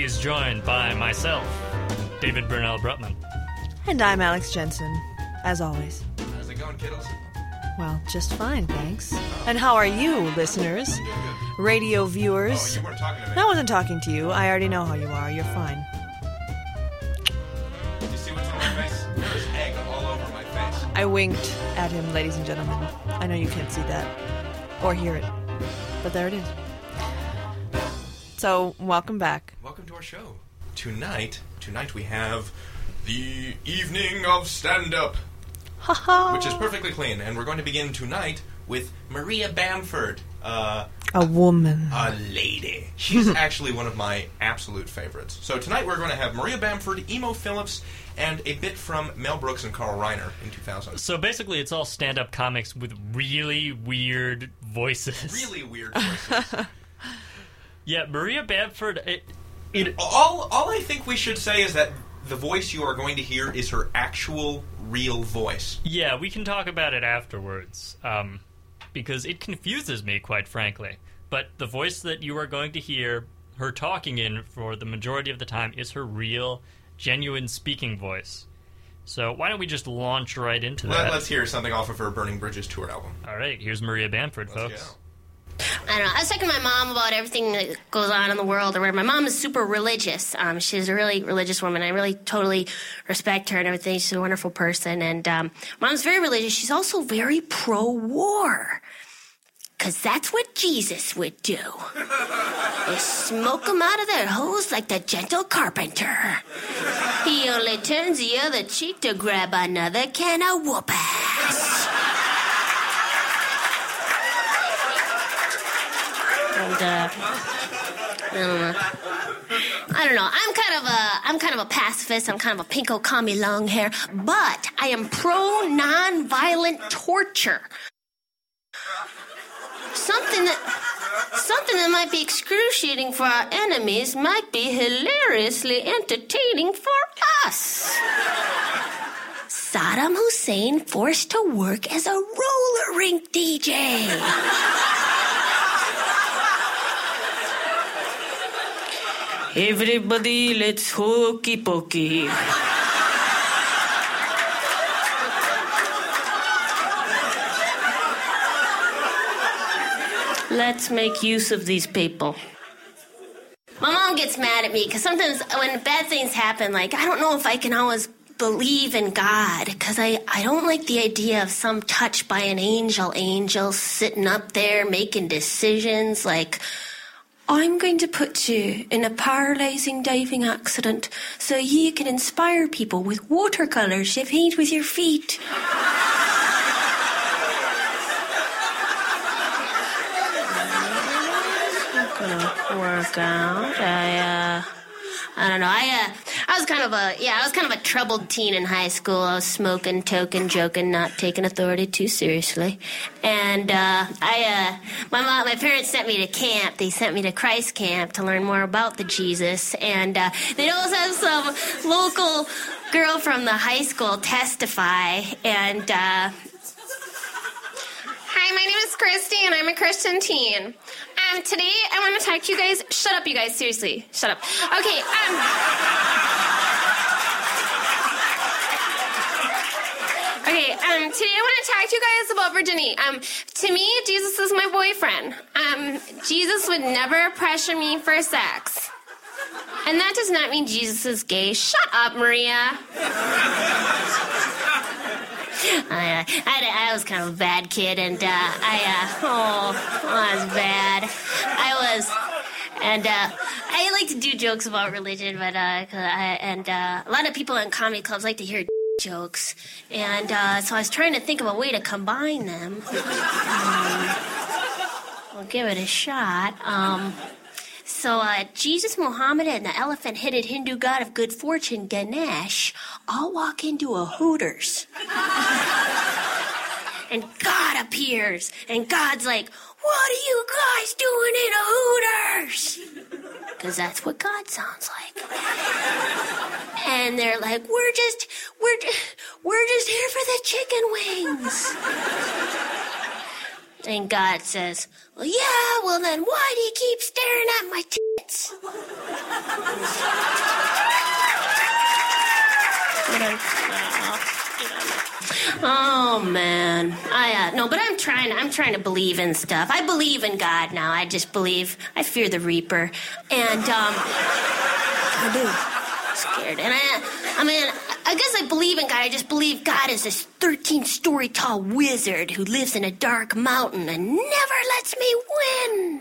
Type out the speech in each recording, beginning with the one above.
he is joined by myself, David Burnell Brutman. And I'm Alex Jensen, as always. How's it going, kiddos? Well, just fine, thanks. And how are you, listeners? Radio Oh, viewers? you weren't talking to me. I wasn't talking to you. I already know how you are. You're fine. You see what's on my face? There's egg all over my face. I winked at him, ladies and gentlemen. I know you can't see that or hear it, but there it is. So, welcome back. Welcome our show. Tonight, tonight we have the evening of stand-up, which is perfectly clean, and we're going to begin tonight with Maria Bamford, uh, A woman. a lady. She's actually one of my absolute favorites. So tonight we're going to have Maria Bamford, Emo Philips, and a bit from Mel Brooks and Carl Reiner in 2000. So basically, it's all stand up comics with really weird voices. Really weird voices. Yeah, Maria Bamford. It, it, all, all I think we should say is that the voice you are going to hear is her actual, real voice. yeah, we can talk about it afterwards. Um, because it confuses me, quite frankly. But the voice that you are going to hear her talking in for the majority of the time is her real, genuine speaking voice. So why don't we just launch right into that? Let's hear something off of her Burning Bridges tour album. All right, here's Maria Bamford, Let's folks. go. I don't know. I was talking to my mom about everything that goes on in the world. Or my mom is super religious. Um, she's a really religious woman. I really totally respect her and everything. She's a wonderful person. And um, mom's very religious. She's also very pro-war. Cause that's what Jesus would do. They them out of their holes like the gentle carpenter. He only turns the other cheek to grab another can of whoop ass. And uh, I don't know. I'm kind of a I'm kind of a pacifist. I'm kind of a pinko commie long hair, but I am pro non-violent torture. Something that something that might be excruciating for our enemies might be hilariously entertaining for us. Saddam Hussein forced to work as a roller rink DJ. Everybody, let's hokey pokey. Let's make use of these people. My mom gets mad at me because sometimes when bad things happen, like, I don't know if I can always believe in God because I, I don't like the idea of some touch by an angel angel sitting up there making decisions like, I'm going to put you in a paralyzing diving accident so you can inspire people with watercolors you paint with your feet. gonna work out. I uh I don't know. I uh I was kind of a yeah, I was kind of a troubled teen in high school. I was smoking, token, joking, not taking authority too seriously. And uh I uh my mom my parents sent me to camp. They sent me to Christ camp to learn more about the Jesus and uh they always have some local girl from the high school testify and uh Hi, my name is Christy, and I'm a Christian teen. Um, today I want to talk to you guys. Shut up, you guys. Seriously, shut up. Okay. Um. Okay. Um. Today I want to talk to you guys about virginity. Um. To me, Jesus is my boyfriend. Um. Jesus would never pressure me for sex. And that does not mean Jesus is gay. Shut up, Maria. I, uh, I, I was kind of a bad kid, and uh, I, uh, oh, I was bad. I was, and uh, I like to do jokes about religion, but uh, I, and uh, a lot of people in comedy clubs like to hear jokes, and so I was trying to think of a way to combine them. Um, we'll give it a shot. Um, so, uh, Jesus, Muhammad, and the elephant headed Hindu god of good fortune, Ganesh, all walk into a Hooters. and God appears, and God's like, What are you guys doing in a Hooters? Because that's what God sounds like. And they're like, We're just, we're we're just here for the chicken wings. And God says, Well, yeah, well then why do you keep staring at my tits? oh man, I uh, no, but I'm trying. I'm trying to believe in stuff. I believe in God now. I just believe. I fear the Reaper, and um, I do. Scared, and I. I mean, I guess I believe in God. I just believe God is this 13 story tall wizard who lives in a dark mountain and never lets me win.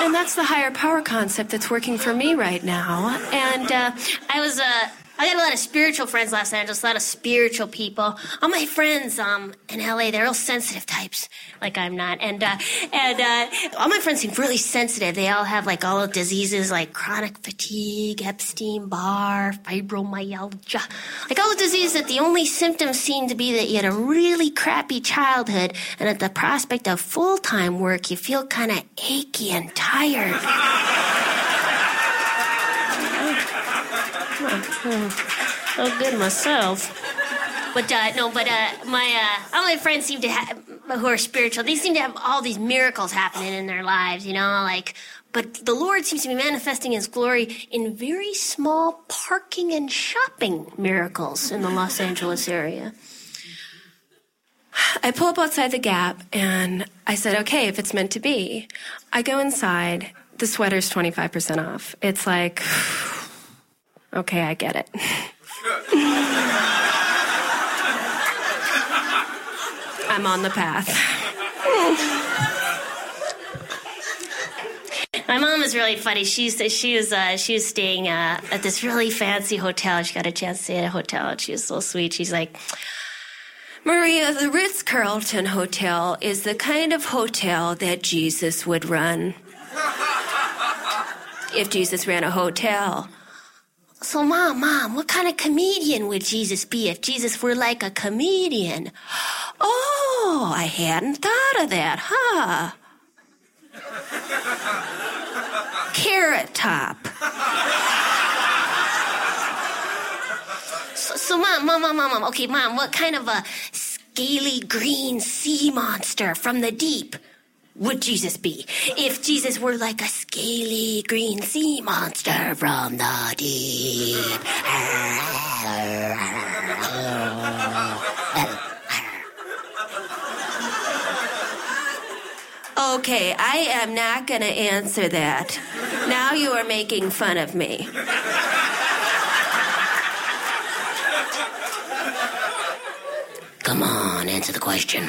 And that's the higher power concept that's working for me right now. And uh, I was uh, I got a lot of spiritual friends in Los Angeles, a lot of spiritual people. All my friends um, in LA, they're all sensitive types, like I'm not. And uh, and uh, all my friends seem really sensitive. They all have like all the diseases like chronic fatigue, Epstein Barr, fibromyalgia, like all the diseases that the only symptoms seem to be that you had a really crappy childhood, and at the prospect of full time work, you feel kind of achy and tired. Oh, good myself. But uh, no, but uh, my uh, all my friends seem to have who are spiritual. They seem to have all these miracles happening in their lives. You know, like. But the Lord seems to be manifesting His glory in very small parking and shopping miracles in the Los Angeles area. I pull up outside the Gap and I said, okay, if it's meant to be. I go inside. The sweater's 25% off. It's like, okay, I get it. I'm on the path. My mom is really funny. She used to, she was uh, she was staying uh, at this really fancy hotel. She got a chance to stay at a hotel, and she was so sweet. She's like, Maria, the Ritz Carlton Hotel is the kind of hotel that Jesus would run. if Jesus ran a hotel. So, mom, mom, what kind of comedian would Jesus be if Jesus were like a comedian? Oh, I hadn't thought of that, huh? Carrot Top. So, so mom, mom, mom, mom, mom. Okay, mom, what kind of a scaly green sea monster from the deep would Jesus be if Jesus were like a scaly green sea monster from the deep? Okay, I am not going to answer that. Now you are making fun of me. Come on, answer the question.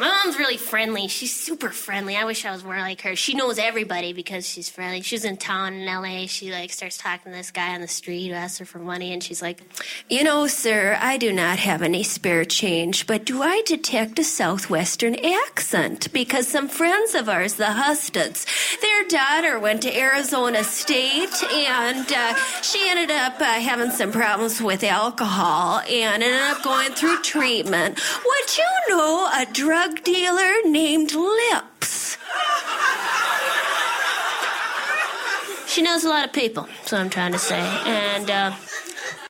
My mom's really friendly. She's super friendly. I wish I was more like her. She knows everybody because she's friendly. She's in town in LA. She like starts talking to this guy on the street who asks her for money, and she's like, You know, sir, I do not have any spare change, but do I detect a southwestern accent? Because some friends of ours, the Hustods, their daughter went to Arizona State and uh, she ended up uh, having some problems with alcohol and ended up going through treatment. Would you know a drug dealer named Lips? She knows a lot of people. What I'm trying to say. And uh,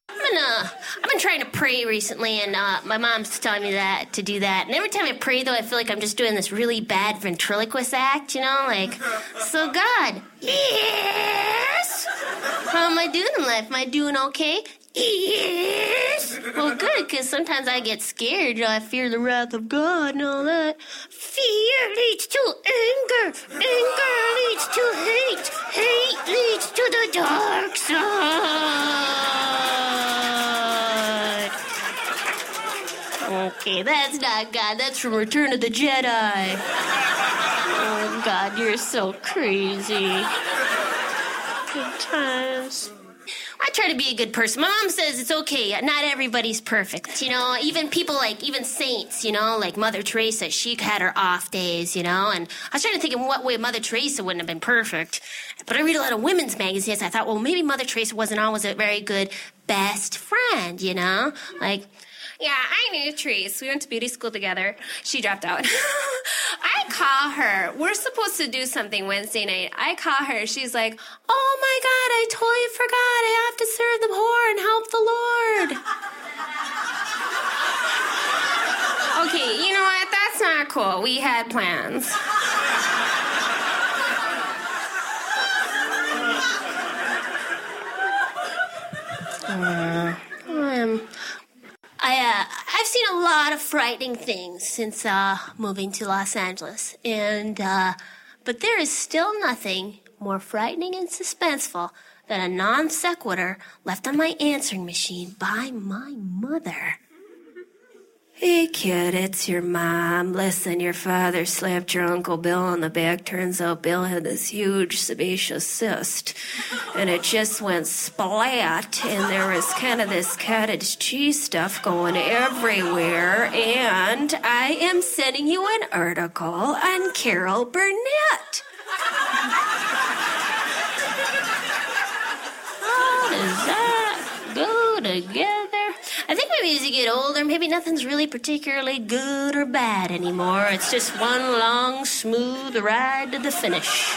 I've been uh, I've been trying to pray recently, and uh, my mom's telling me that to do that. And every time I pray, though, I feel like I'm just doing this really bad ventriloquist act. You know, like, so God, yes. How am I doing in life? Am I doing okay? Yes. Well, good, because sometimes I get scared. You know, I fear the wrath of God and all that. Fear leads to anger. Anger leads to hate. Hate leads to the dark side. Okay, that's not God. That's from Return of the Jedi. Oh, God, you're so crazy. Good times. I try to be a good person. My mom says it's okay. Not everybody's perfect. You know, even people like, even saints, you know, like Mother Teresa, she had her off days, you know, and I was trying to think in what way Mother Teresa wouldn't have been perfect. But I read a lot of women's magazines. I thought, well, maybe Mother Teresa wasn't always a very good best friend, you know? Like, yeah, I knew Trace. We went to beauty school together. She dropped out. I call her. We're supposed to do something Wednesday night. I call her. She's like, Oh my God, I totally forgot. I have to serve the poor and help the Lord. okay, you know what? That's not cool. We had plans. Uh, I uh, I've seen a lot of frightening things since uh, moving to Los Angeles, and uh, but there is still nothing more frightening and suspenseful than a non sequitur left on my answering machine by my mother. Hey kid, it's your mom. Listen, your father slapped your Uncle Bill on the back. Turns out Bill had this huge sebaceous cyst. And it just went splat. And there was kind of this cottage cheese stuff going everywhere. And I am sending you an article on Carol Burnett. How does that go together? I think maybe as you get older, maybe nothing's really particularly good or bad anymore. It's just one long, smooth ride to the finish.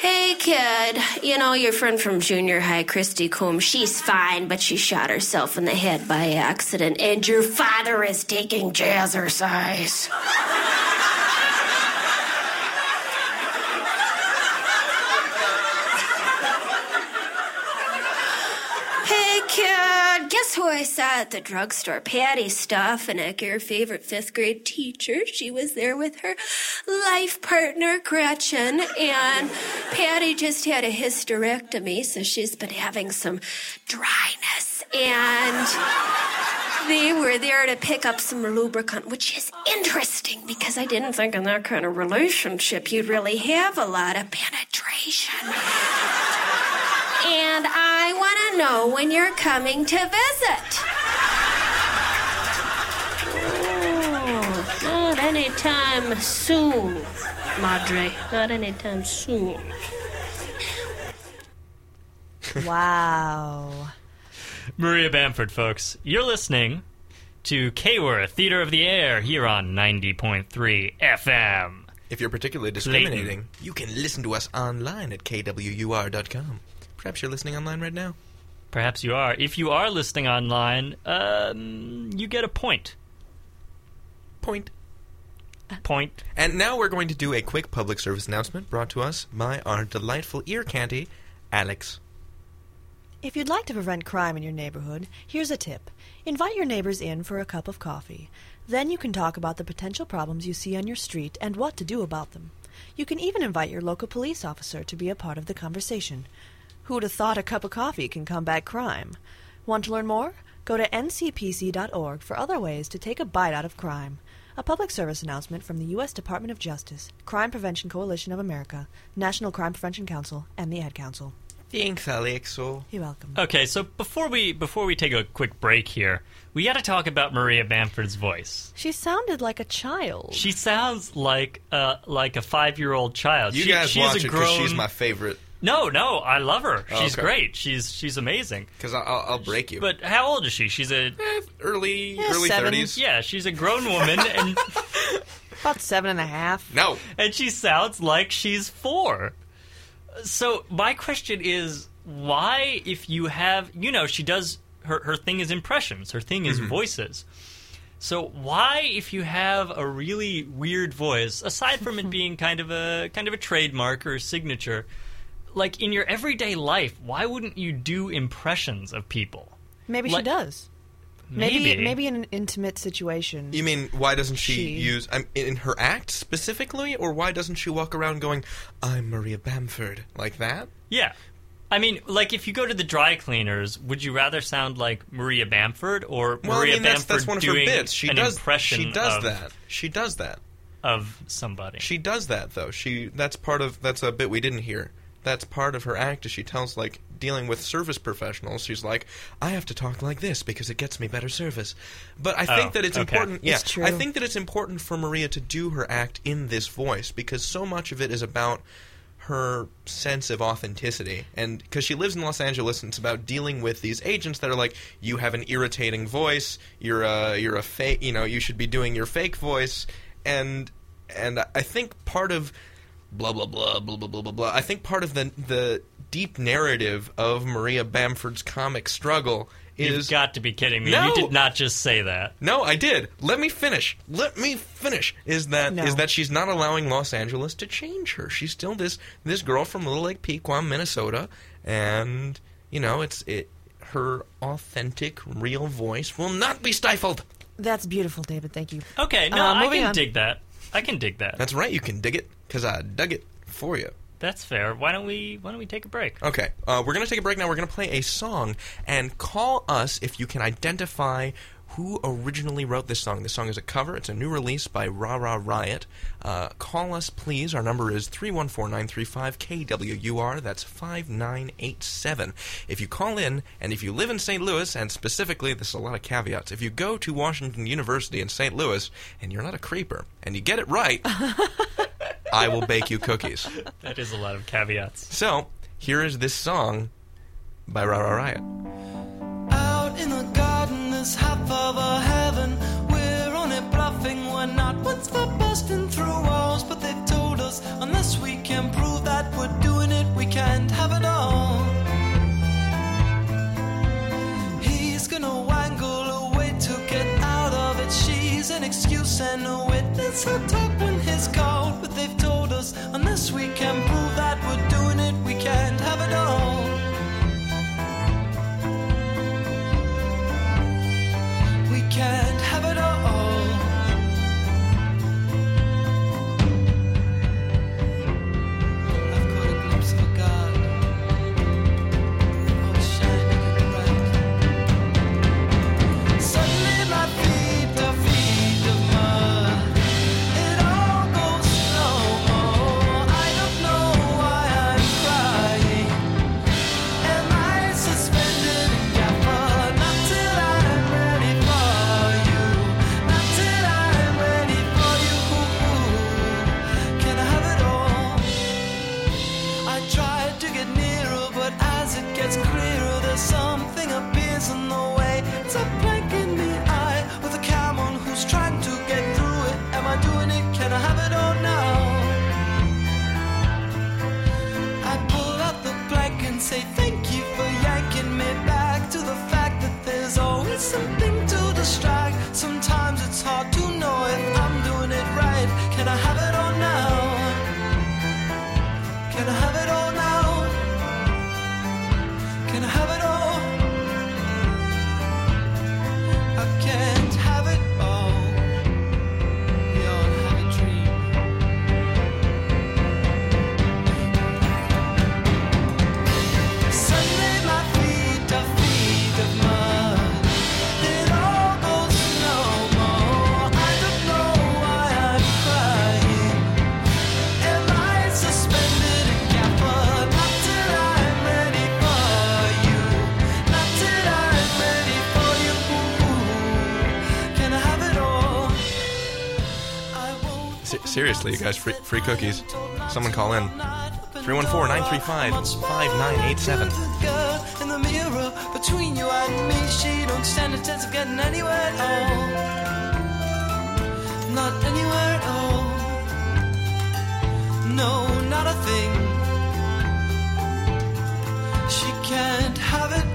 Hey, kid, you know your friend from junior high, Christy Coombs, she's fine, but she shot herself in the head by accident, and your father is taking jazzercise. Hey, kid, guess who I saw at the drugstore? Patty Stoffenick, your favorite fifth grade teacher. She was there with her life partner, Gretchen, and Patty just had a hysterectomy, so she's been having some dryness. And they were there to pick up some lubricant, which is interesting because I didn't think in that kind of relationship you'd really have a lot of penetration. And I want to know when you're coming to visit. Oh, not anytime soon, Madre. Not anytime soon. Wow. Maria Bamford, folks. You're listening to KWUR Theater of the Air here on 90.3 FM. If you're particularly discriminating, you can listen to us online at kwur.com. Perhaps you're listening online right now. Perhaps you are. If you are listening online, um, you get a point. Point. Point. And now we're going to do a quick public service announcement brought to us by our delightful ear candy, Alex. If you'd like to prevent crime in your neighborhood, here's a tip. Invite your neighbors in for a cup of coffee. Then you can talk about the potential problems you see on your street and what to do about them. You can even invite your local police officer to be a part of the conversation. Who'd have thought a cup of coffee can combat crime? Want to learn more? Go to ncpc.org for other ways to take a bite out of crime. A public service announcement from the U.S. Department of Justice, Crime Prevention Coalition of America, National Crime Prevention Council, and the Ad Council. Thanks, Alexo. You're welcome. Okay, so before we before we take a quick break here, we got to talk about Maria Bamford's voice. She sounded like a child. She sounds like uh like a five year old child. You she, guys she's watch a it because she's my favorite. No, no, I love her. Oh, She's okay. great. She's she's amazing. Because I'll, I'll break you. But how old is she? She's a Eh, early Yeah, early 30s. yeah, she's a grown woman and About seven and a half. No. and she sounds like she's four. So my question is, why, if you have, you know, she does her her thing is impressions, her thing is voices. So why, if you have a really weird voice, aside from it being kind of a kind of a trademark or a signature, like in your everyday life, why wouldn't you do impressions of people? Maybe she does. Maybe, Maybe, maybe in an intimate situation. You mean why doesn't she, She. use um, in her act specifically, or why doesn't she walk around going, "I'm Maria Bamford" like that? Yeah. I mean, like if you go to the dry cleaners, would you rather sound like Maria Bamford or Well, Maria I mean that's Bamford that's one of her doing bits. She an does impression she does of, that. She does that. of somebody? She does that though. She that's part of that's a bit we didn't hear. That's part of her act. Is she tells like dealing with service professionals. She's like, I have to talk like this because it gets me better service. But I think Oh, that it's okay. important. Yeah, It's true. I think that it's important for Maria to do her act in this voice because so much of it is about her sense of authenticity and because she lives in Los Angeles and it's about dealing with these agents that are like you have an irritating voice you're a you're a fake you know you should be doing your fake voice and and I think part of blah blah blah blah blah blah blah blah. I think part of the the deep narrative of Maria Bamford's comic struggle is You've got to be kidding me. No, you did not just say that. No, I did. Let me finish. Let me finish. Is that no. is that she's not allowing Los Angeles to change her. She's still this this girl from Little Lake Pequot, Minnesota, and you know, it's it her authentic real voice will not be stifled. That's beautiful, David. Thank you. Okay, no, uh, I can on. dig that. I can dig that. That's right, you can dig it because I dug it for you. That's fair. Why don't we why don't we take a break? Okay, uh, we're going to take a break now. We're going to play a song and call us if you can identify who originally wrote this song. This song is a cover. It's a new release by Ra Ra Riot. Uh, call us, please. Our number is 314-935-KWUR. That's 5987. If you call in, and if you live in St. Louis, and specifically, this is a lot of caveats, if you go to Washington University in St. Louis, and you're not a creeper, and you get it right, I will bake you cookies. That is a lot of caveats. So, here is this song by Ra Ra Riot. Out in the garden, there's half of a heaven. We're only bluffing, we're not ones for busting through walls. But they've told us, unless we can prove that we're doing it, we can't have it all. He's gonna wangle a way to get out of it. She's an excuse and a witness. He'll talk he's called. But they've told us, unless we can prove that we're doing it, we can't have it all. Seriously, you guys, free, free cookies. Someone call in. 314-935-5987. In the mirror between you and me, she don't stand a chance of getting anywhere at all. Not anywhere at all. No, not a thing. She can't have it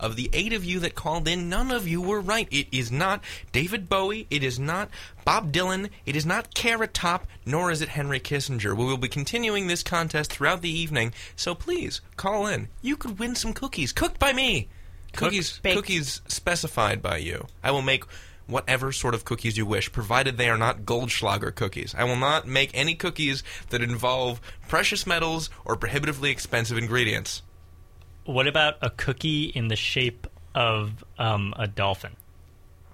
Of the eight of you that called in, none of you were right. It is not David Bowie. It is not Bob Dylan. It is not Carrot Top, nor is it Henry Kissinger. We will be continuing this contest throughout the evening, so please call in. You could win some cookies cooked by me. Cookies, Baked. cookies specified by you. I will make whatever sort of cookies you wish, provided they are not Goldschlager cookies. I will not make any cookies that involve precious metals or prohibitively expensive ingredients. What about a cookie in the shape of um, a dolphin?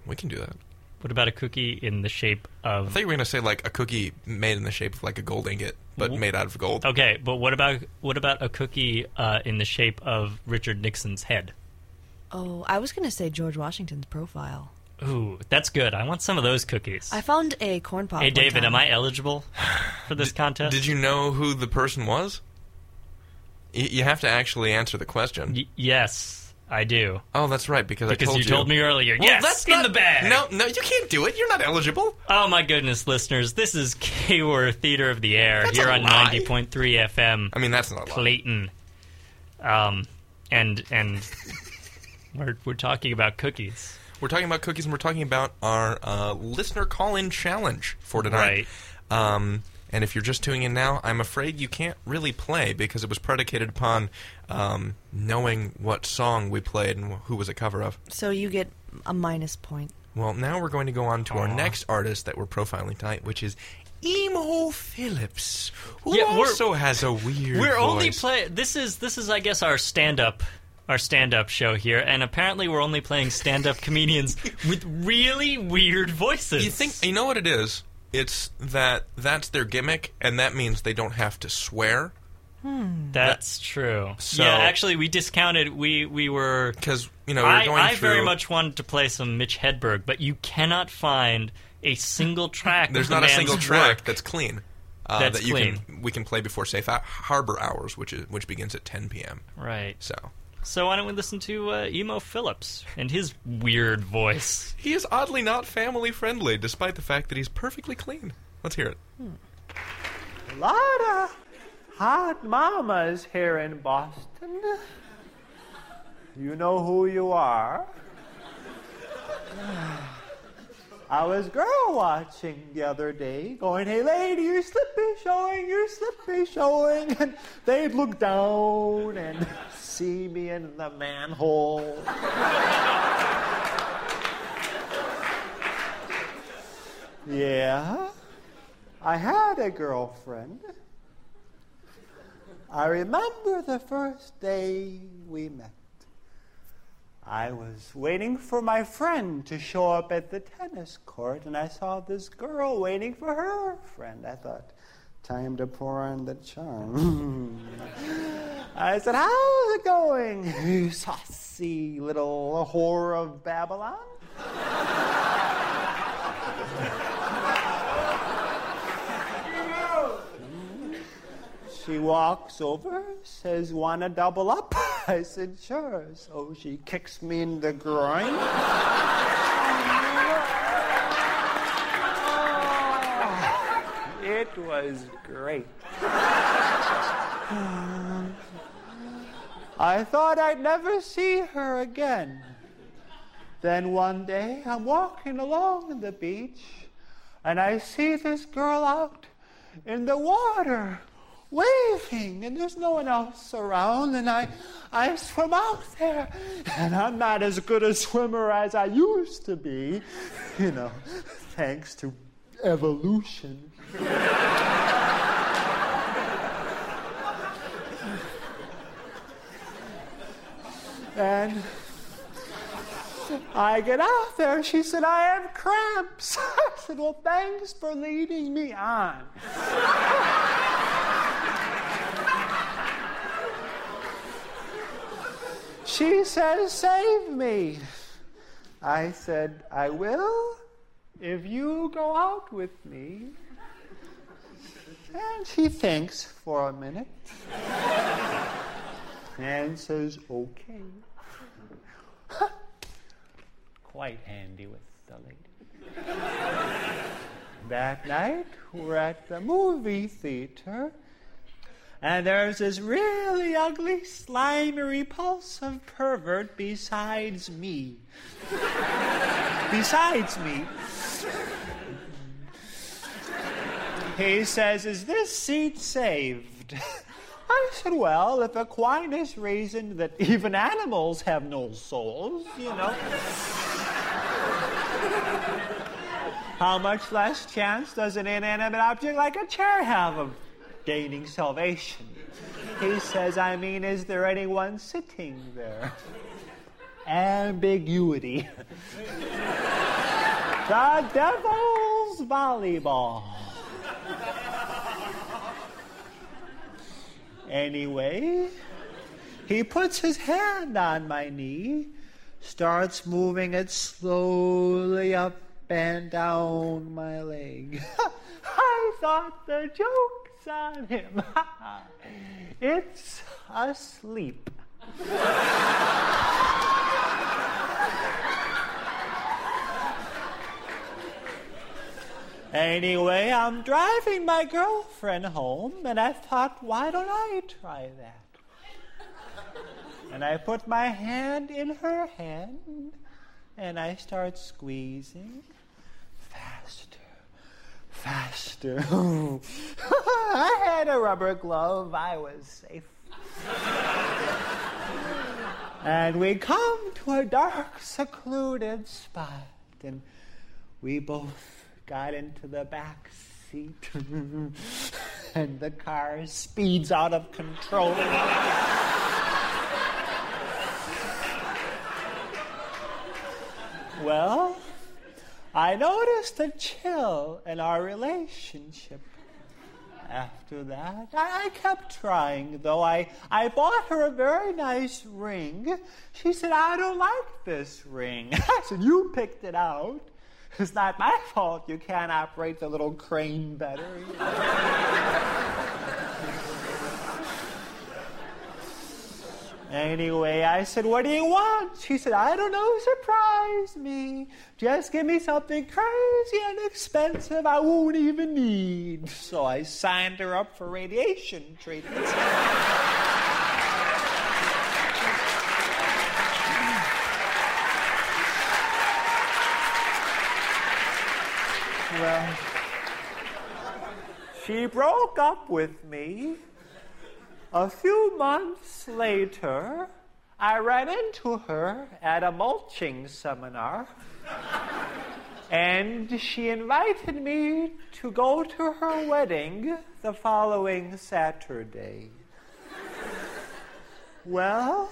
We can do that. What about a cookie in the shape of? I of? thought you were going to say like a cookie made in the shape of like a gold ingot, but made out of gold. Okay, but what about what about a cookie uh, in the shape of Richard Nixon's head? Oh, I was going to say George Washington's profile. Ooh, that's good. I want some of those cookies. I found a corn pop. hey, one David, time. am I eligible for this contest? Did you know who the person was? Y- you have to actually answer the question. Y- yes, I do. oh, that's right, because, I Because told you told me earlier. Well, yes, that's in not- the bag. No, no, you can't do it. You're not eligible. Oh my goodness, listeners! This is KWUR Theater of the Air That's here on ninety point three FM, I mean, that's not. Clayton. Um, and and we're we're talking about cookies, We're talking about cookies, and we're talking about our uh, listener call-in challenge for tonight. right? Um, and if you're just tuning in now, I'm afraid you can't really play because it was predicated upon um, knowing what song we played and who was a cover of. So you get a minus point. Well, now we're going to go on to our next artist that we're profiling tonight, which is Emo Philips, who Yeah, we're- also has a weird. We're only voice. play. This is this is I guess our stand up. Our stand-up show here, and apparently we're only playing stand-up comedians with really weird voices. You think you know what it is? It's that that's their gimmick, and that means they don't have to swear. that's true? So- yeah, actually, we discounted. We we were Because you know we we're I, going I through. very much wanted to play some Mitch Hedberg, but you cannot find a single track. There's of the not a single track that's clean. Uh, That's that you clean. can we can play before safe harbor hours, which is which begins at 10 p.m. right. So So why don't we listen to uh, Emo Philips and his weird voice? he is oddly not family friendly, despite the fact that he's perfectly clean. Let's hear it. lot of hot mamas here in Boston. You know who you are. I was girl watching the other day, going, "Hey, lady, you're slippy showing, you're slippy showing," and they'd look down and see me in the manhole. yeah. I had a girlfriend. I remember the first day we met. I was waiting for my friend to show up at the tennis court, and I saw this girl waiting for her friend. I thought, time to pour on the charm. I said, How's it going, you saucy little whore of Babylon? She walks over, says, Wanna double up? I said, Sure. So she kicks me in the groin. It was great. I thought I'd never see her again. Then one day I'm walking along the beach and I see this girl out in the water waving and there's no one else around and I I swim out there and I'm not as good a swimmer as I used to be, you know, thanks to evolution. And I get out there. She said, I have cramps. I said, Well, thanks for leading me on. she says, Save me. I said, I will if you go out with me. And she thinks for a minute and says, Okay. Quite handy with the lady. that night, we're at the movie theater, and there's this really ugly, slimy, repulsive pervert besides me. besides me. He says, Is this seat saved? I said, Well, if Aquinas reasoned that even animals have no souls, you know. How much less chance does an inanimate object like a chair have of gaining salvation? He says, I mean, is there anyone sitting there? ambiguity. the Devil's Volleyball. Anyway, he puts his hand on my knee, starts moving it slowly up and down my leg. I thought the joke's on him. it's asleep. Anyway, I'm driving my girlfriend home, and I thought, why don't I try that? And I put my hand in her hand, and I start squeezing faster, faster. I had a rubber glove, I was safe. and we come to a dark, secluded spot, and we both got into the back seat, and the car speeds out of control. well, I noticed a chill in our relationship. After that, I, I kept trying, though I, I bought her a very nice ring. She said, I don't like this ring. I said, You picked it out. It's not my fault you can't operate the little crane better. anyway, I said, What do you want? She said, I don't know, surprise me. Just give me something crazy and expensive I won't even need. So I signed her up for radiation treatment. Well, she broke up with me. A few months later, I ran into her at a mulching seminar, and she invited me to go to her wedding the following Saturday. Well,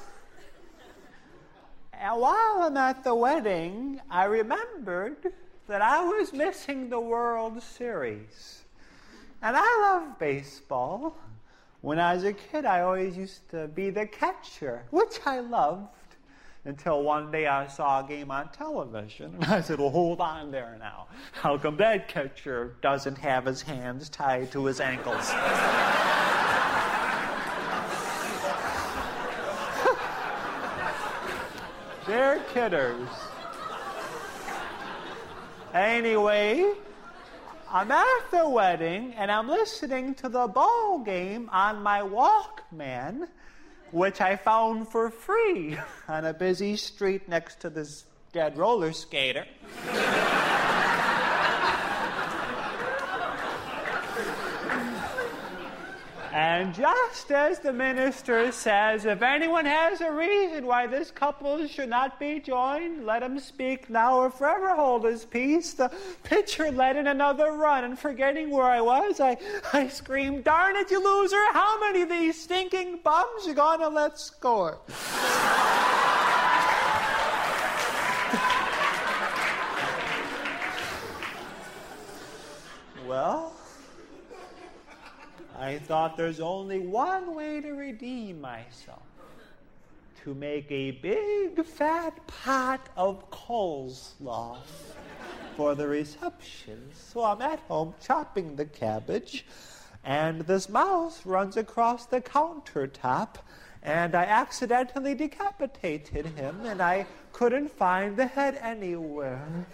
while I'm at the wedding, I remembered that I was missing the World Series. And I love baseball. When I was a kid, I always used to be the catcher, which I loved. Until one day I saw a game on television, and I said, Well, hold on there now. How come that catcher doesn't have his hands tied to his ankles? They're kidders. Anyway, I'm at the wedding and I'm listening to the ball game on my Walkman, which I found for free on a busy street next to this dead roller skater. And just as the minister says, if anyone has a reason why this couple should not be joined, let him speak now or forever hold his peace. The pitcher let in another run, and forgetting where I was, I, I screamed, Darn it, you loser! How many of these stinking bums you gonna let score? well, I thought there's only one way to redeem myself to make a big fat pot of coleslaw for the reception. So I'm at home chopping the cabbage, and this mouse runs across the countertop, and I accidentally decapitated him, and I couldn't find the head anywhere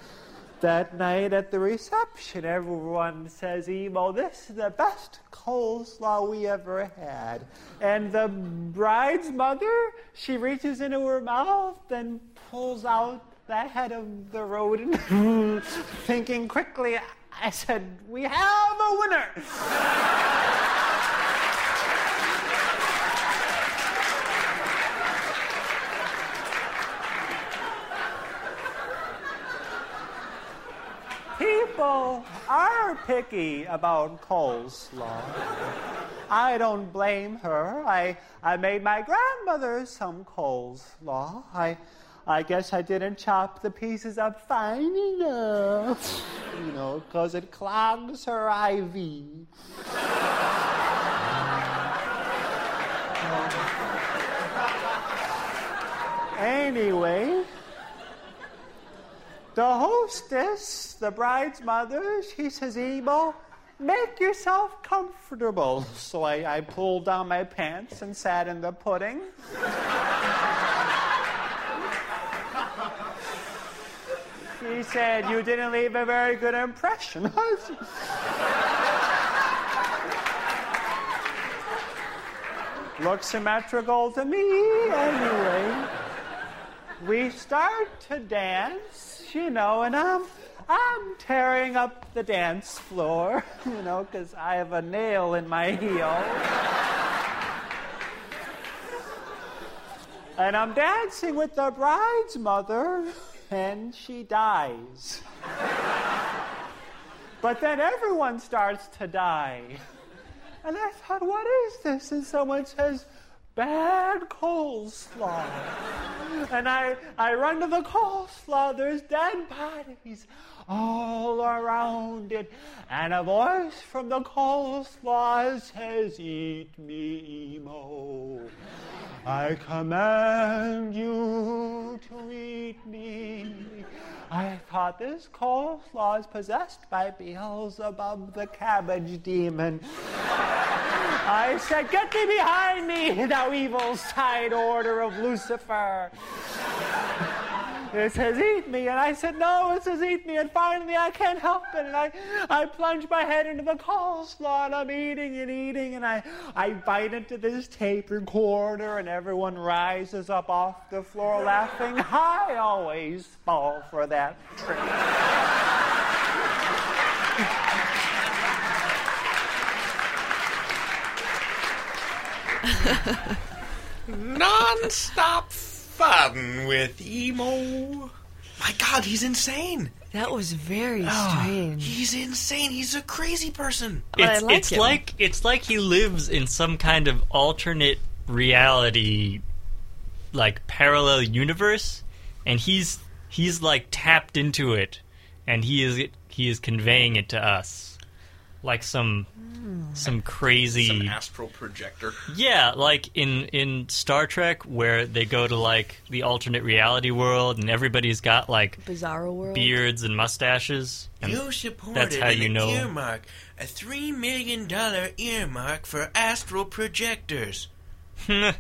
that night at the reception, everyone says, Emo, this is the best coleslaw we ever had. And the bride's mother, she reaches into her mouth and pulls out the head of the rodent, thinking quickly, I said, We have a winner. People are picky about coleslaw. I don't blame her. I, I made my grandmother some coleslaw. I, I guess I didn't chop the pieces up fine enough. You know, 'cause it clogs her IV. Anyway, the hostess, the bride's mother, she says, Emo, make yourself comfortable. So I, I pulled down my pants and sat in the pudding. She said, You didn't leave a very good impression. Looks symmetrical to me, anyway. We start to dance, you know, and I'm I'm tearing up the dance floor, you know, because I have a nail in my heel. and I'm dancing with the bride's mother, and she dies. but then everyone starts to die. And I thought, what is this? And someone says, bad coleslaw. and I, I run to the coleslaw. There's dead bodies all around it. And a voice from the coleslaw says, Eat me, Emo. I command you to eat me. I thought this coleslaw is possessed by Beelzebub, the cabbage demon. I said, Get thee behind me, thou evil side order of Lucifer. It says, Eat me. And I said, No, it says, Eat me. And finally, I can't help it. And I, I plunge my head into the coleslaw and I'm eating and eating. And I, I bite into this tape recorder and everyone rises up off the floor laughing. I always fall for that trick. Non-stop fun with emo. My God, he's insane. That was very Ah, strange. He's insane. He's a crazy person. But I it's like it's him. like it's like he lives in some kind of alternate reality like parallel universe and he's he's like tapped into it and he is he is conveying it to us like some hmm. some crazy Some astral projector. yeah, like in in Star Trek where they go to like the alternate reality world and everybody's got like Bizarro world. beards and mustaches. And You supported that's how you an know. earmark, a three million dollar earmark for astral projectors. he,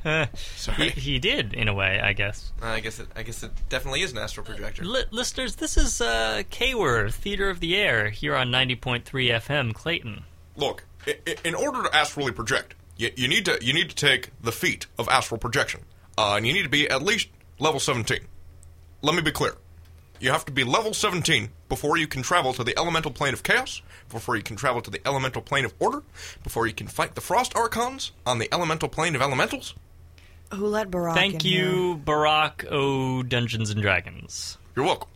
Sorry, he did in a way, I guess. I guess it. I guess it definitely is an astral projector. Li- listeners, this is uh, K-Word, Theater of the Air, here on 90.3 FM, Clayton. Look, i- i- in order to astrally project, you, you need to you need to take the feat of astral projection, uh, and you need to be at least level 17. Let me be clear. You have to be level 17 before you can travel to the elemental plane of chaos, before you can travel to the elemental plane of order, before you can fight the frost archons on the elemental plane of elementals. Who let Barack Thank in you, Barack O. Dungeons and Dragons. You're welcome.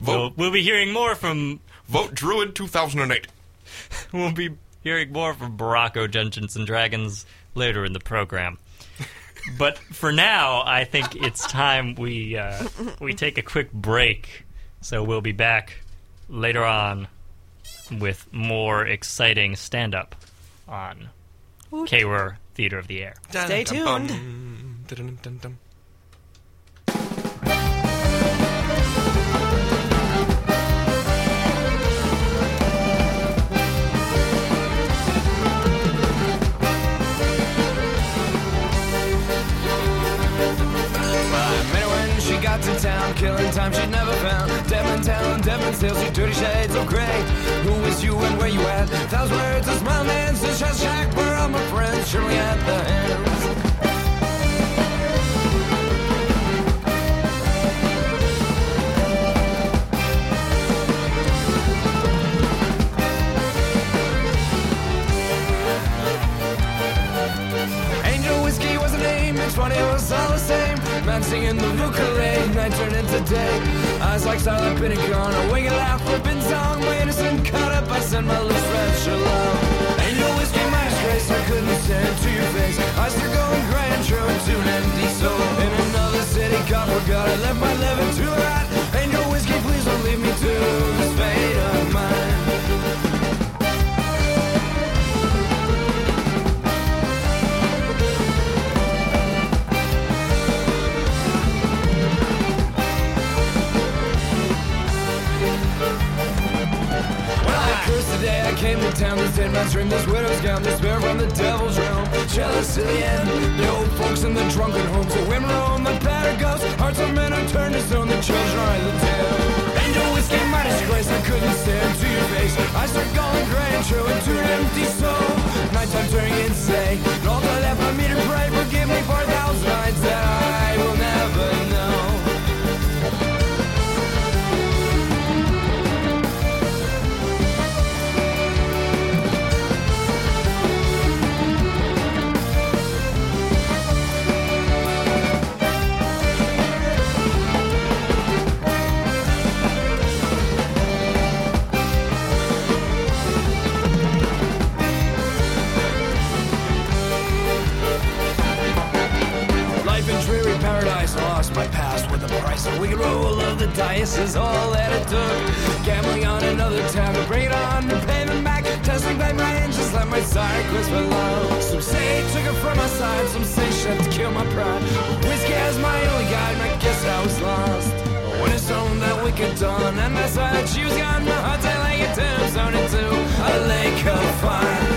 We'll, Vote, we'll be hearing more from vote Druid 2008. we'll be hearing more from Barack O. Dungeons and Dragons later in the program. But for now, I think it's time we uh, we take a quick break. So we'll be back later on with more exciting stand up on Woot. KWUR Theater of the Air. Stay tuned. Killing time she'd never found. Devon town, Devon sales, you dirty shades of gray. Who is you and where you at? Thousand words, a smile dance, a shot shack, where are my friends? Surely at the hands. Angel whiskey was the name, it's funny, it was all the same. Man singing the ukulele, night turned into day. Eyes like starlight pinning corn, a winged laugh, flipping song. My innocent caught up, I sent my lips red shalom. Angel whiskey, my disgrace, I couldn't stand to your face. I still going grand, true to an empty soul. In another city, I forgot I left my living to came to town, this dead my dream, this widow's gown, despair from the devil's realm. Jealous to the end, the old folks in the drunken homes, the women roam, the battered ghosts, hearts of men are turned to stone, the children are the dead. The price. A wicked roll of the dice is all that it took. Gambling on another tab, bring on to pay them back. Testing by my engines, let my sire quits for love. Some say took it from my side, some say she had to kill my pride. Whiskey as my only guide, and I guess I was lost. When it's on that wicked dawn, and I saw that she was gone, my heart's like a tombstone into a lake of fire.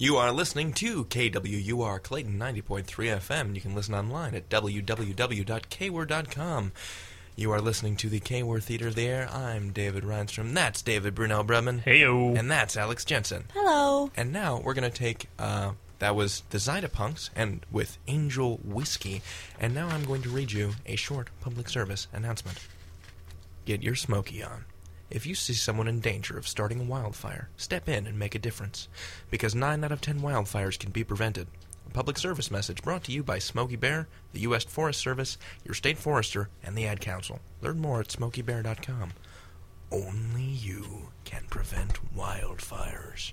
You are listening to KWUR Clayton 90.3 FM. You can listen online at www.kword.com. You are listening to the Kword Theater there. I'm David Reinstrom. That's David Brunel Bremen. Heyo. And that's Alex Jensen. Hello. And now we're going to take, uh, that was the Zydepunks and with Angel Whiskey. And now I'm going to read you a short public service announcement. Get your smoky on. If you see someone in danger of starting a wildfire, step in and make a difference. Because 9 out of 10 wildfires can be prevented. A public service message brought to you by Smokey Bear, the U.S. Forest Service, your state forester, and the Ad Council. Learn more at smokeybear.com. Only you can prevent wildfires.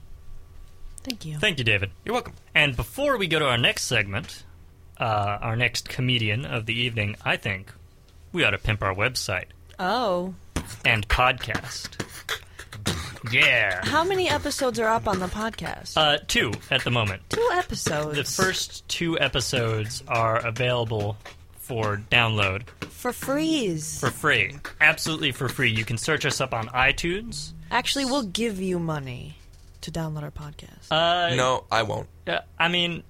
Thank you. Thank you, David. You're welcome. And before we go to our next segment, uh, our next comedian of the evening, I think we ought to pimp our website Oh. And podcast. Yeah. How many episodes are up on the podcast? Uh, two at the moment. Two episodes. The first two episodes are available for download For freeze. for free. Absolutely for free. You can search us up on iTunes. Actually, we'll give you money to download our podcast. Uh, No, I won't. uh, I mean,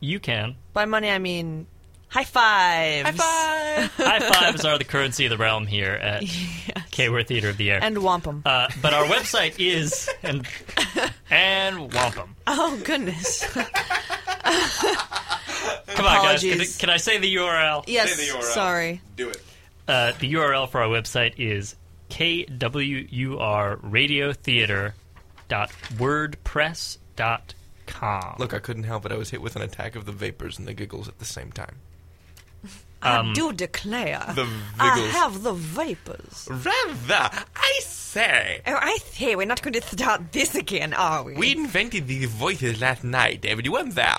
you can. By money, I mean high fives. High five! High fives are the currency of the realm here at K-Word Theater of the Air. And wampum. uh, but our website is and and wampum. oh, goodness. Come on, guys. Can, I- Apologies. can I say the URL? yes, the URL. sorry. Do it. Uh, the URL for our website is kwurradio.wordpress.com. Look, I couldn't help it. I was hit with an attack of the vapors and the giggles at the same time. I um, do declare. The I have the vapors. Rather, I say. Oh, I say, we're not going to start this again, are we? We invented these voices last night, David. You weren't there.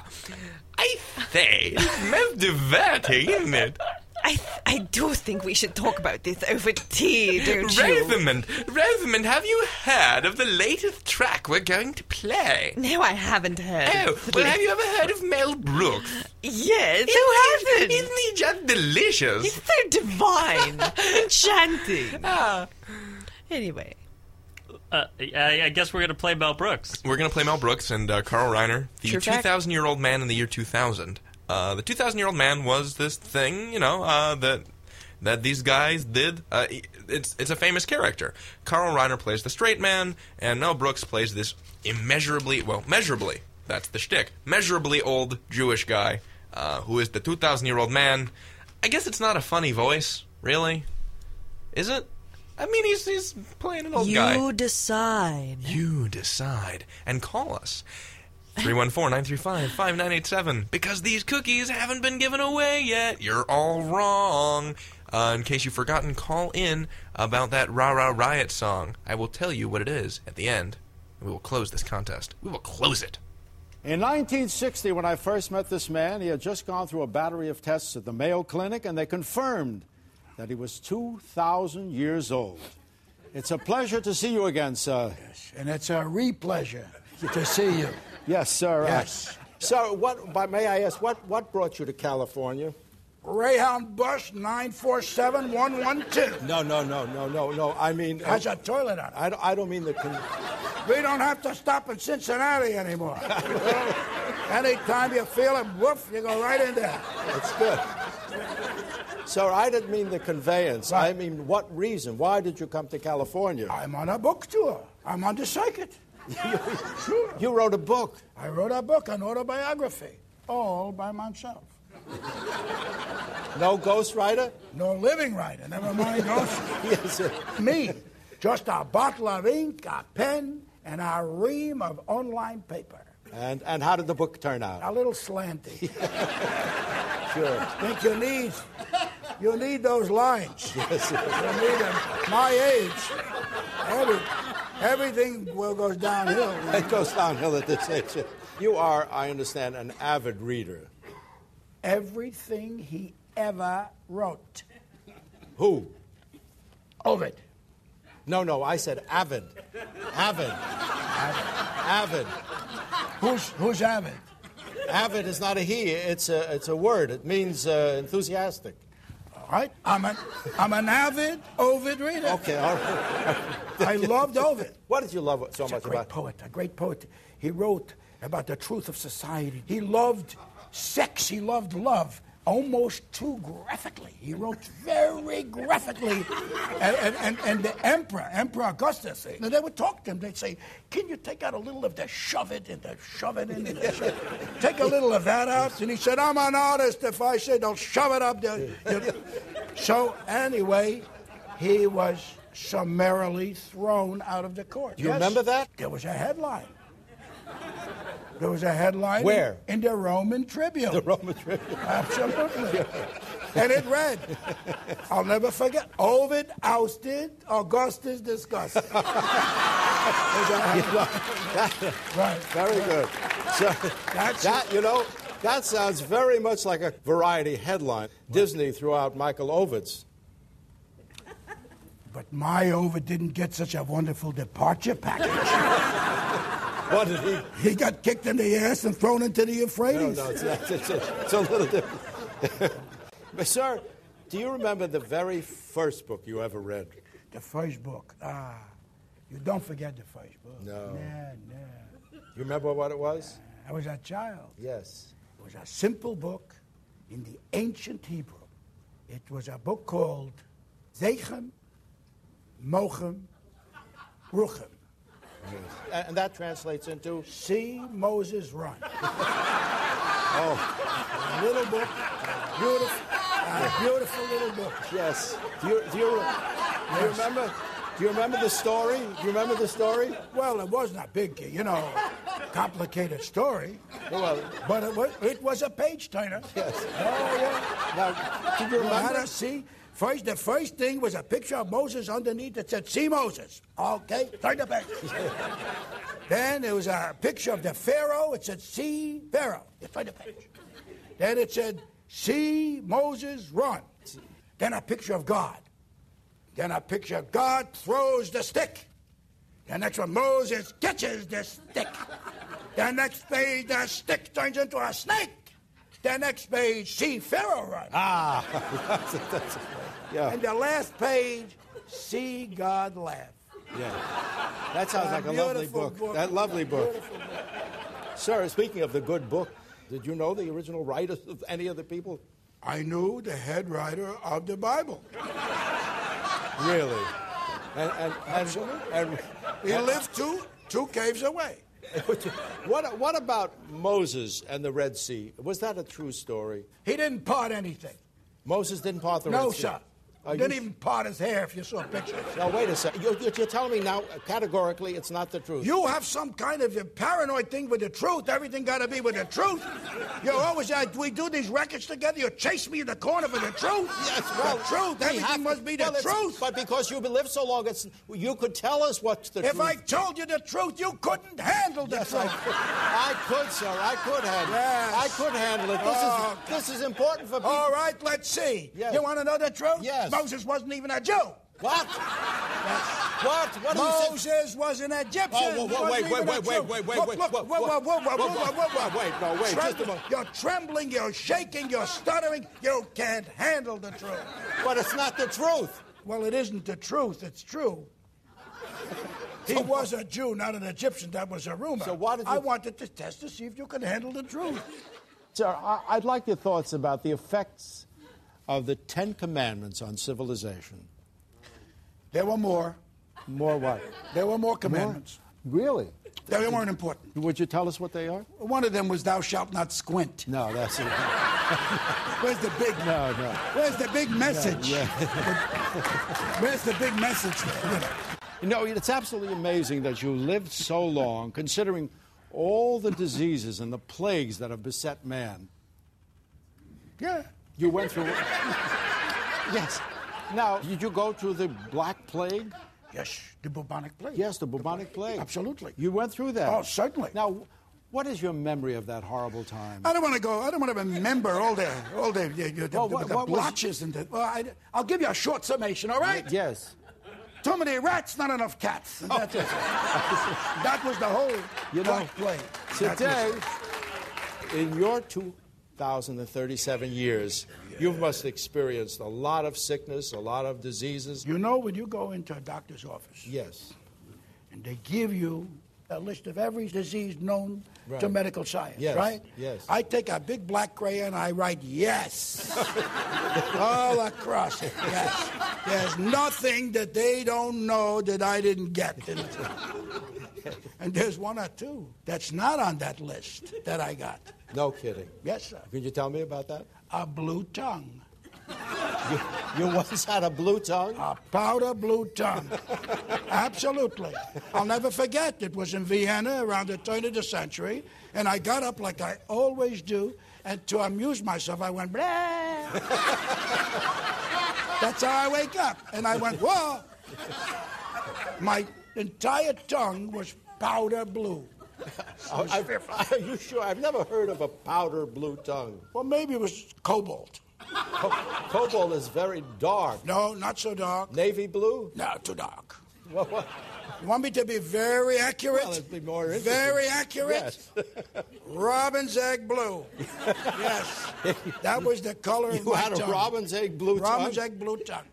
I say, it's most diverting, isn't it? I, I do think we should talk about this over tea, don't you? Rosamond, Rosamond, have you heard of the latest track we're going to play? No, I haven't heard. Oh, well, have you ever heard of Mel Brooks? Yes, Isn't who hasn't? Isn't he just delicious? He's so divine, enchanting. Ah, Anyway, Uh, I, I guess we're gonna play Mel Brooks. We're going to play Mel Brooks and uh, Carl Reiner, the Sure fact. 2,000 year old man in the year 2000. Uh, the 2,000 year old man was this thing, you know, uh, that that these guys did. Uh, it's it's a famous character. Carl Reiner plays the straight man, and Mel Brooks plays this immeasurably, well, measurably, that's the shtick, measurably old Jewish guy uh, who is the 2,000 year old man. I guess it's not a funny voice, really. Is it? I mean, he's, he's playing an old you guy. You decide. You decide and call us. 314-935-5987 because these cookies haven't been given away yet. You're all wrong. Uh, in case you've forgotten, call in about that Ra Ra Riot song. I will tell you what it is at the end. We will close this contest. We will close it. In 1960, when I first met this man, he had just gone through a battery of tests at the Mayo Clinic, and they confirmed that he was 2,000 years old. It's a pleasure to see you again, sir. Yes, And it's a re-pleasure to see you. Yes, sir. Uh, yes. So, what? But may I ask, what what brought you to California? Greyhound bus 947112. No, no, no, no, no, no. I mean, uh, Has a toilet on it. I, don't- I don't mean the. Con- We don't have to stop in Cincinnati anymore. Anytime you feel it, woof, you go right in there. It's good. Sir, I didn't mean the conveyance. I mean, what reason? Why did you come to California? I'm on a book tour. I'm on the circuit. Sure. You wrote a book. I wrote a book, an autobiography, all by myself. No ghostwriter? No living writer, never mind ghost. Yes, sir. Me, just a bottle of ink, a pen, and a ream of online paper. And and how did the book turn out? A little slanty. Sure. think you need you need those lines. Yes, sir. You need them. My age, every, everything will goes downhill. It goes downhill at this age. You are, I understand, an avid reader. Everything he ever wrote. Who? Ovid. No, no, I said avid. Avid. Avid. Who's who's avid? Avid is not a he, it's a, it's a word. It means uh, enthusiastic. Right. I'm an I'm an avid Ovid reader. Okay, all right. I loved Ovid. What did you love so He's a much great about poet, a great poet. He wrote about the truth of society. He loved sex. He loved love. Almost too graphically. He wrote very graphically. And, and, and, and the emperor, Emperor Augustus, eh, they they would talk to him. They'd say, Can you take out a little of the shove it and the shove it in? and it?" Take a little of that out. And he said, I'm an artist. If I say don't shove it up there. you-" So, anyway, he was summarily thrown out of the court. Do you remember that? There was a headline. There was a headline. Where? In the Roman Tribune. The Roman Tribune. Absolutely. and it read, I'll never forget, Ovid ousted, Augustus disgusted. Headline. right. Very good. So That's that you know, that sounds very much like a variety headline. Disney threw out Michael Ovitz. But my Ovid didn't get such a wonderful departure package. What did he? he got kicked in the ass and thrown into the Euphrates. no, it's, not, it's, a, it's a little different. but sir, do you remember the very first book you ever read? The first book. Ah, you don't forget the first book. No. No, no. You remember what it was? I was a child. Yes. It was a simple book in the ancient Hebrew. It was a book called Zechem, Mochem, Ruchem. And, and that translates into See Moses run. oh A little book, beautiful, a beautiful little book. yes. Do you do you, do you remember? Do you remember the story? Do you remember the story? Well, it wasn't a big, you know, complicated story, oh, Well, but it was, it was a page turner. yes. Oh, yeah. Now, did you You had remember? to see. First, the first thing was a picture of Moses underneath that said, See Moses. Okay, turn the page. then there was a picture of the Pharaoh. It said, See Pharaoh. You turn the page. Then it said, See Moses run. Then a picture of God. Then a picture of God throws the stick. The next one, Moses catches the stick. The next page, the stick turns into a snake. The next page, see Pharaoh run. Ah, that's, a, that's, yeah. And the last page, see God laugh. Yeah. That sounds A like a lovely book. book. That lovely book. Beautiful Sir, speaking of the good book, did you know the original writers of any of the people? I knew the head writer of the Bible. Really? And, and, and, Absolutely. and, He lived two two caves away. what, what about Moses and the Red Sea? Was that a true story? He didn't part anything. Moses didn't part the No, Red Sea? No, sir. Are didn't you- even part his hair if you saw pictures. Now, wait a second. You're, you're telling me now, categorically, it's not the truth. You have some kind of a paranoid thing with the truth. Everything got to be with the truth. You're always uh, we do these records together. You chase me in the corner for the truth. Yes, well, the truth. we Everything to- must be the well, truth. But because you've lived so long, it's, you could tell us what's the if truth. If I told you the truth, you couldn't handle the Yes, I truth. could, I could, sir. I could handle Yes. it. I could handle it. This, Oh, is, this is important for people. All right, let's see. Yes. You want to know the truth? Yes. Moses wasn't even a Jew. What? What? What do you say? Moses was an Egyptian. Oh, whoa, whoa, Wasn't wait, wait, even a wait, Jew. wait, wait, wait, Look, wait, look, whoa, whoa. Wait, no, wait, just a Trembling. moment. You're trembling, you're shaking, you're stuttering. You can't handle the truth. But it's not the truth. Well, it isn't the truth. It's true. He was a Jew, not an Egyptian. That was a rumor. So why did I you- wanted to test to see if you could handle the truth. Sir, I- I'd like your thoughts about the effects of the Ten Commandments on civilization. There were more. More what? There were more commandments. Really? They weren't important. Would you tell us what they are? One of them was "Thou shalt not squint." No, that's it. Where's the big? No, no. Where's the big message? Yeah. Where's the big message? There? You know. You know, it's absolutely amazing that you lived so long, considering all the diseases and the plagues that have beset man. Yeah. You went through. yes. Now, did you go through the Black Plague? Yes, the bubonic plague. Yes, the bubonic plague. Absolutely. You went through that. Oh, certainly. Now, what is your memory of that horrible time? I don't want to go. I don't want to remember all the all the, the, the, Well, the, what- the what was- blotches and the. Well, I, I'll give you a short summation. All right. Yes. Too many rats, not enough cats. And that's it. that was the whole You know, black plague. Today, was- in your 2,037 years, you must have experienced a lot of sickness, a lot of diseases. you know, when you go into a doctor's office Yes. and they give you a list of every disease known to medical science, Yes, right? yes. I take a big black crayon, and I write yes all across it. Yes. There's nothing that they don't know that I didn't get. and there's one or two that's not on that list that I got. No kidding. Yes, sir. Can you tell me about that? A blue tongue. You, you once had a blue tongue? A powder blue tongue. Absolutely. I'll never forget. It was in Vienna around the turn of the century, and I got up like I always do, and to amuse myself, I went, blah. That's how I wake up. And I went, whoa. My entire tongue was powder blue. I- I- are you sure? I've never heard of a powder blue tongue. Well, maybe it was cobalt. Co- Cobalt is very dark. No, not so dark. Navy blue? No, too dark. Well, what- You want me to be very accurate? Well, it'd be more interesting. very accurate? Yes. Robin's egg blue. yes. That was the color of You my had a robin's egg blue Robin's tongue? Robin's egg blue tongue.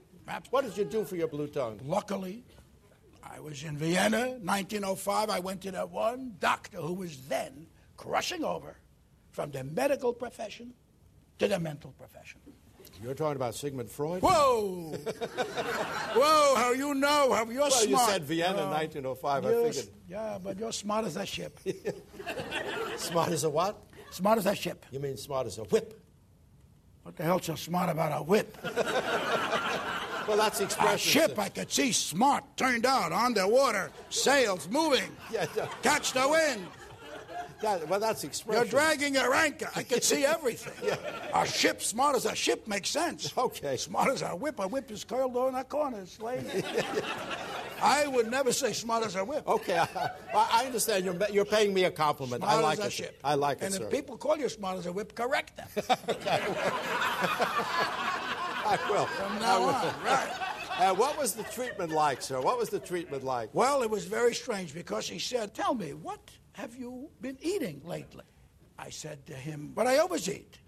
What did you do for your blue tongue? Luckily, I was in Vienna, 1905. I went to that one doctor who was then crushing over from the medical profession to the mental profession. You're talking about Sigmund Freud? Whoa! Whoa, how you know? How you're Well, smart. you said Vienna, No. 1905. I figured. Yeah, but you're smart as a ship. Smart as a what? smart as a ship. You mean smart as a whip? What the hell's so smart about a whip? Well, that's the A expression. ship I could see smart, turned out, on the water, sails moving, Yeah, yeah. catch the wind. That, well, that's the expression. You're dragging your anchor. I could see everything. A ship smart as a ship makes sense. Okay. Smart as a whip. A whip is curled over in a corner. It's. I would never say smart as a whip. Okay, I, I understand. You're, you're paying me a compliment. Smart I like as a it. ship. I like it, And sir. if people call you smart as a whip, correct them. I will. From I now will. on, right. Uh, what was the treatment like, sir? What was the treatment like? Well, it was very strange because he said, Tell me, what have you been eating lately? I said to him, What I always eat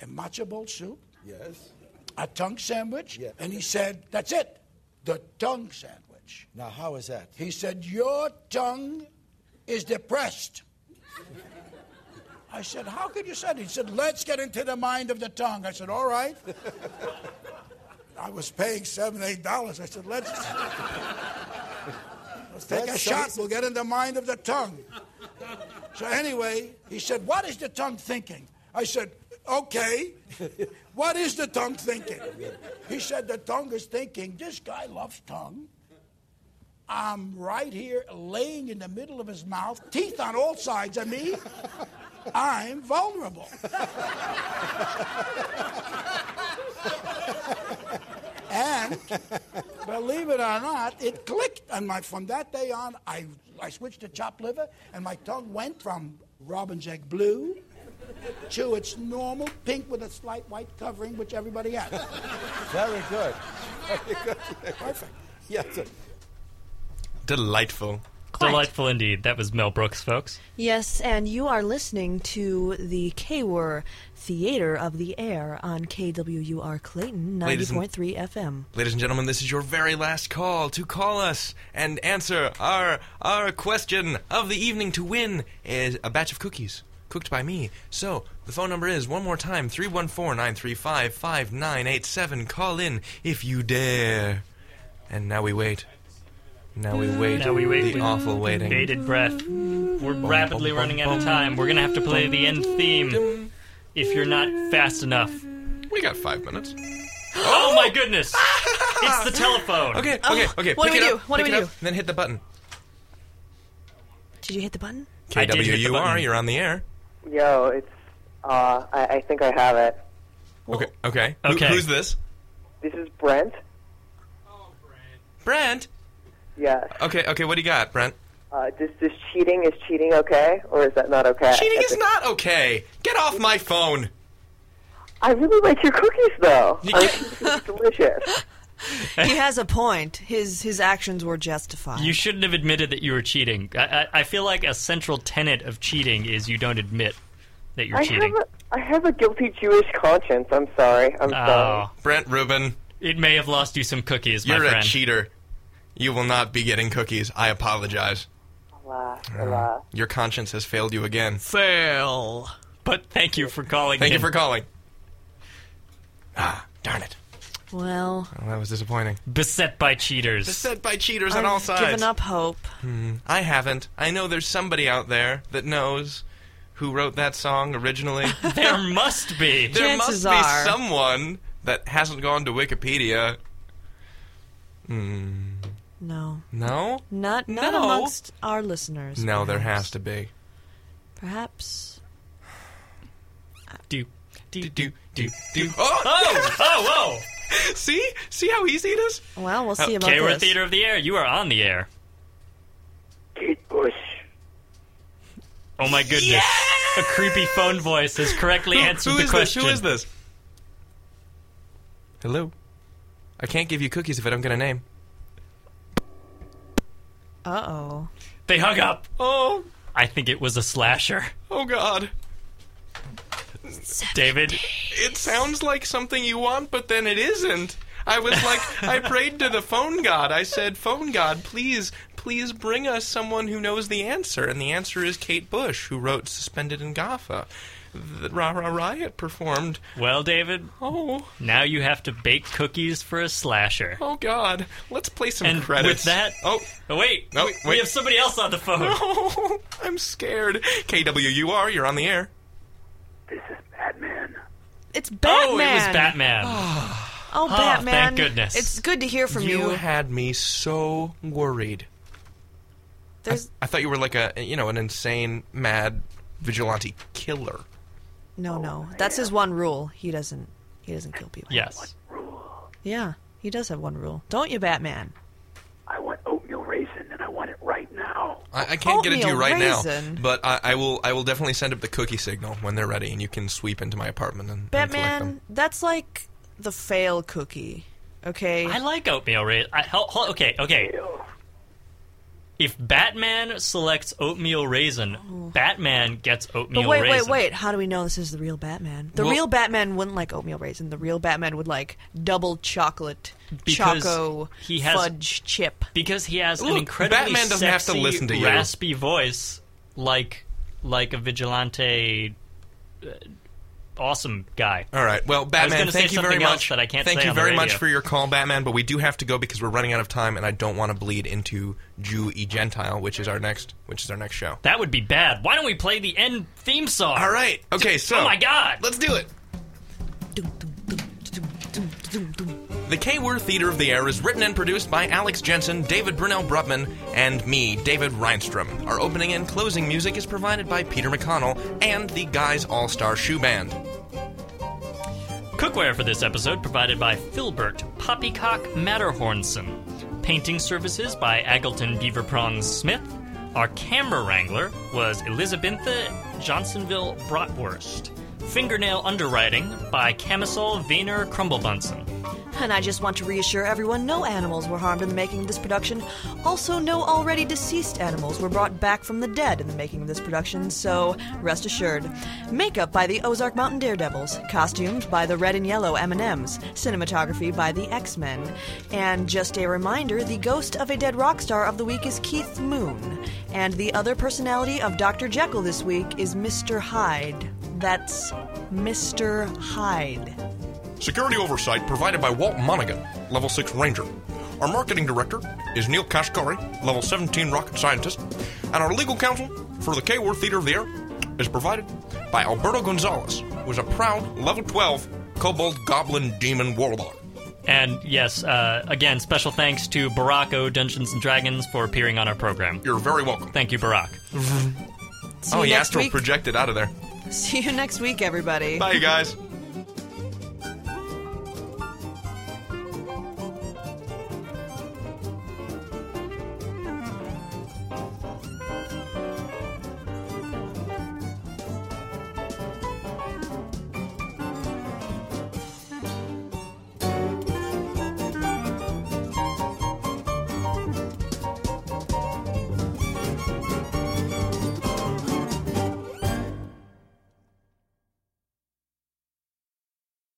a matzo ball soup, Yes. a tongue sandwich, Yeah. and he said, That's it, the tongue sandwich. Now, how is that? He said, Your tongue is depressed. I said, How could you say that? He said, Let's get into the mind of the tongue. I said, All right. I was paying seven, eight dollars. I said, Let's, let's take That's a shot. We'll get in the mind of the tongue. So, anyway, he said, What is the tongue thinking? I said, Okay. What is the tongue thinking? He said, The tongue is thinking, This guy loves tongue. I'm right here laying in the middle of his mouth, teeth on all sides of me. I'm vulnerable. and believe it or not, it clicked. And my, from that day on, I, I switched to chopped liver, and my tongue went from robin's egg blue to its normal pink with a slight white covering, which everybody has. Very good. Very good. Perfect. Yes. sir. Delightful. Delightful indeed. That was Mel Brooks, folks. Yes, and you are listening to the KWUR Theater of the Air on KWUR Clayton Ladies 90.3 FM. Ladies and gentlemen, this is your very last call to call us and answer our our question of the evening to win is a batch of cookies cooked by me. So, the phone number is one more time 314-935-5987. Call in if you dare. And now we wait. Now we wait. Now we wait the with awful waiting. Bated breath. We're rapidly running out of time. We're gonna have to play the end theme if you're not fast enough. We got five minutes. Oh my goodness! It's the telephone. Okay, okay, okay. what do we it do? up, What do we do? up, Then hit the button. Did you hit the button? I did hit the KWUR, button. you're on the air. Yo, it's. Uh, I, I think I have it. Okay, okay. Who- Okay. who's this? This is Brent? Oh, Brent. Brent. Yes. Okay, okay. What do you got, Brent? Uh, this this cheating is cheating okay, or is that not okay? Cheating I is think- not okay. Get off my phone. I really like your cookies, though. You I get- think it's delicious. he has a point. His his actions were justified. You shouldn't have admitted that you were cheating. I, I, I feel like a central tenet of cheating is you don't admit that you're I cheating. have a I have a guilty Jewish conscience. I'm sorry. I'm sorry. Oh, Brent Rubin, it may have lost you some cookies, my you're a cheater. You will not be getting cookies. I apologize. Alas, alas. Your conscience has failed you again. Fail. But thank you for calling. Thank you for calling. Ah, darn it. well, Well, that was disappointing. Beset by cheaters. Beset by cheaters on all I've sides. given up hope. I haven't. I know there's somebody out there that knows who wrote that song originally. there must be. there Chances must be are. someone that hasn't gone to Wikipedia. No, No? not not No. amongst our listeners. No, there has to be. Perhaps. do, do, Do, do, do. Oh! Oh, oh, whoa! See? See how easy it is? Well, we'll oh, see about Okay, we're this. Theater of the Air. You are on the air. Kate Bush. Oh my goodness. A creepy phone voice has correctly Who- answered who the is question. this? Who is this? Hello? I can't give you cookies if I don't get a name. Uh oh. They hung up. Oh, I think it was a slasher. Oh, God. David, It sounds like something you want, but then it isn't. I was like, I prayed to the phone god. I said, Phone god, please, please bring us someone who knows the answer. And the answer is Kate Bush, who wrote Suspended in Gaffa. The Ra Ra Riot performed. well, David, Oh, now you have to bake cookies for a slasher. oh God. Let's play some And credits. with that, Oh, oh wait, No, we, we have somebody else on the phone. oh, I'm scared. KWUR, you're on the air. This is Batman. It's Batman. Oh, it was Batman. Ah. Oh, ah, Batman. thank goodness. It's good to hear from you you. had me so worried. I, There's I thought you were like a, you know, an insane, mad vigilante killer. no, oh, no. That's his one rule. He doesn't. He doesn't kill people. yes. Yeah, he does have one rule. Don't you, Batman? I want oatmeal raisin, and I want it right now. I, I can't get it to you right raisin. now, but I, I will. I will definitely send up the cookie signal when they're ready, and you can sweep into my apartment and, and Batman, them. that's like the fail cookie. Okay. I like oatmeal raisin. I, hol- hol- okay, okay. If Batman selects oatmeal raisin, Batman gets oatmeal But wait, raisin. wait, wait. How do we know this is the real Batman? The Well- real Batman wouldn't like oatmeal raisin. The real Batman would like double chocolate Because choco he has- fudge chip. Because he has an Look, incredibly Batman doesn't have to sexy, listen to you. raspy voice, like like a vigilante, uh, awesome guy. All right. Well, Batman, thank you very much. that I can't thank you very much for your call, Batman. But we do have to go because we're running out of time, and I don't want to bleed into Jew e Gentile, which is our next, which is our next show. That would be bad. Why don't we play the end theme song? All right. Okay. So. oh my God! Let's do it. The K Word Theater of the Air is written and produced by Alex Jensen, David Brunel Brutman, and me, David Reinstrom. Our opening and closing music is provided by Peter McConnell and the Guys All Star Shoe Band. Cookware for this episode provided by Filbert Poppycock Matterhornson. Painting services by Aggleton Beaver Prongs Smith. Our camera wrangler was Elizabetha Johnsonville Bratwurst. Fingernail underwriting by Camisole Vayner Crumblebunson. And I just want to reassure everyone no animals were harmed in the making of this production. Also, no already deceased animals were brought back from the dead in the making of this production, so rest assured. Makeup by the Ozark Mountain Daredevils, costumes by the Red and Yellow M&Ms, cinematography by the X-Men. And just a reminder, the ghost of a dead rock star of the week is Keith Moon, and the other personality of Dr. Jekyll this week is Mr. Hyde. That's Mr. Hyde. Security oversight provided by Walt Monaghan, Level 6 Ranger. Our marketing director is Neel Kashkari, Level 17 Rocket Scientist. And our legal counsel for the K Word Theater of the Air is provided by Alberto Gonzales, who is a proud Level 12 Kobold Goblin Demon Warlock. And yes, uh, again, special thanks to Baracko Dungeons and Dragons for appearing on our program. You're very welcome. Thank you, Barack. See oh, you he next astral week. projected out of there. See you next week, everybody. Bye, you guys.